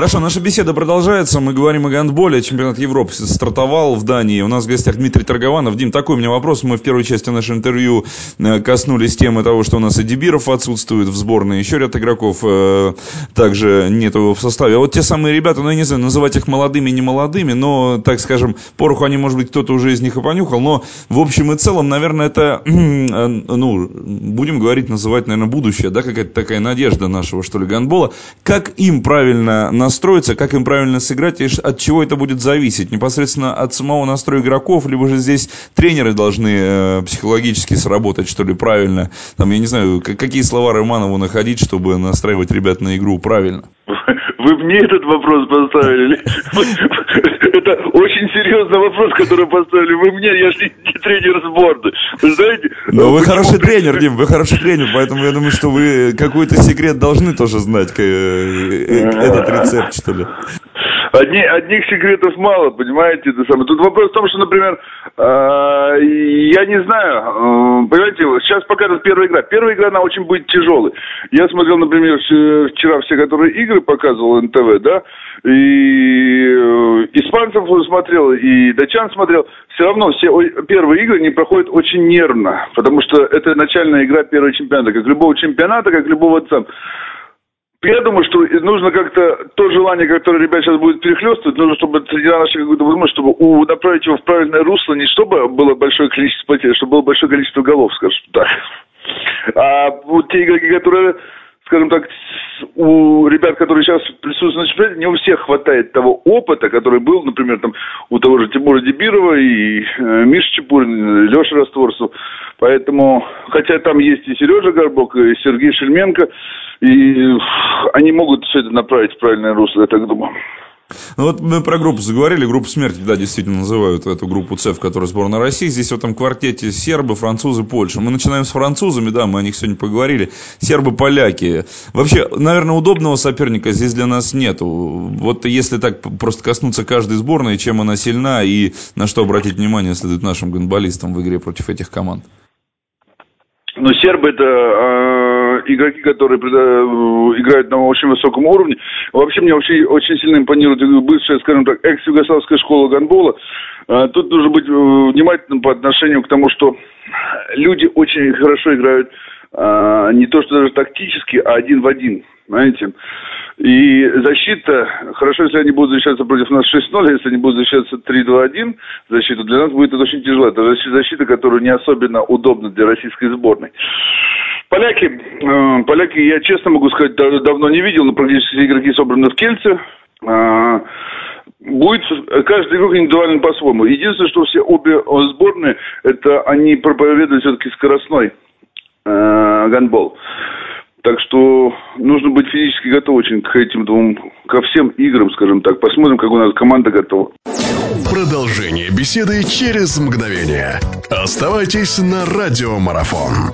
Хорошо, наша беседа продолжается. Мы говорим о гандболе. Чемпионат Европы стартовал в Дании. У нас в гостях Дмитрий Торгованов. Дим, такой у меня вопрос. Мы в первой части нашего интервью э, коснулись темы того, что у нас и Дебиров отсутствует в сборной, еще ряд игроков э, также нету в составе. А вот те самые ребята, ну я не знаю, называть их молодыми, не молодыми, но, так скажем, пороху они, может быть, кто-то уже из них и понюхал, но в общем и целом, наверное, это, э, ну, будем говорить, называть, наверное, будущее, да, какая-то такая надежда нашего, что ли, гандбола. Как им правильно настроиться, как им правильно сыграть, и от чего это будет зависеть? Непосредственно от самого настроя игроков, либо же здесь тренеры должны э, психологически сработать, что ли, правильно? Там, я не знаю, какие слова Романову находить, чтобы настраивать ребят на игру правильно? Вы мне этот вопрос поставили? Это очень серьезный вопрос, который поставили вы мне. Я же не тренер сборной. Вы знаете? Но вы хороший тренер, Дим, вы хороший тренер, поэтому я думаю, что вы какой-то секрет должны тоже знать, э, э, этот рецепт, что ли. Одни, одних секретов мало, понимаете, это самое. Тут вопрос в том, что, например, э, я не знаю, э, понимаете, сейчас показывает первая игра. Первая игра, она очень будет тяжелой. Я смотрел, например, вчера все, которые игры показывал НТВ, да, и э, испанцев смотрел, и датчан смотрел. Все равно все первые игры не проходят очень нервно, потому что это начальная игра первого чемпионата, как любого чемпионата, как любого там я думаю, что нужно как-то то желание, которое ребят сейчас будет перехлестывать, нужно, чтобы среди наших какую-то возможность, чтобы у, направить его в правильное русло, не чтобы было большое количество потерь, а чтобы было большое количество голов, скажем так. А вот те игроки, которые, скажем так, у ребят, которые сейчас присутствуют на чемпионате, не у всех хватает того опыта, который был, например, там, у того же Тимура Дебирова и э, Миша Чепурин, Леша Растворцев. Поэтому, хотя там есть и Сережа Горбок, и Сергей Шельменко, и они могут все это направить в правильное русло, я так думаю. Ну вот мы про группу заговорили, группу смерти, да, действительно называют эту группу С, в которой сборная России. Здесь в этом квартете сербы, французы, Польша. Мы начинаем с французами, да, мы о них сегодня поговорили. Сербы, поляки. Вообще, наверное, удобного соперника здесь для нас нету. Вот если так просто коснуться каждой сборной, чем она сильна и на что обратить внимание следует нашим гонболистам в игре против этих команд. Ну, сербы это э, игроки, которые э, играют на очень высоком уровне. Вообще мне очень, очень сильно импонирует бывшая, скажем так, экс-югославская школа гандбола. Э, тут нужно быть э, внимательным по отношению к тому, что люди очень хорошо играют э, не то что даже тактически, а один в один. Знаете? И защита, хорошо, если они будут защищаться против нас 6-0, если они будут защищаться 3-2-1, защиту для нас будет это очень тяжело. Это защита, которая не особенно удобна для российской сборной. Поляки, э, поляки, я честно могу сказать, давно не видел, но практически все игроки собраны в Кельце. Э, будет каждый игрок индивидуально по-своему. Единственное, что все обе сборные, это они проповедуют все-таки скоростной э, гандбол. Так что нужно быть физически готов очень к этим двум, ко всем играм, скажем так. Посмотрим, как у нас команда готова. Продолжение беседы через мгновение. Оставайтесь на радиомарафон.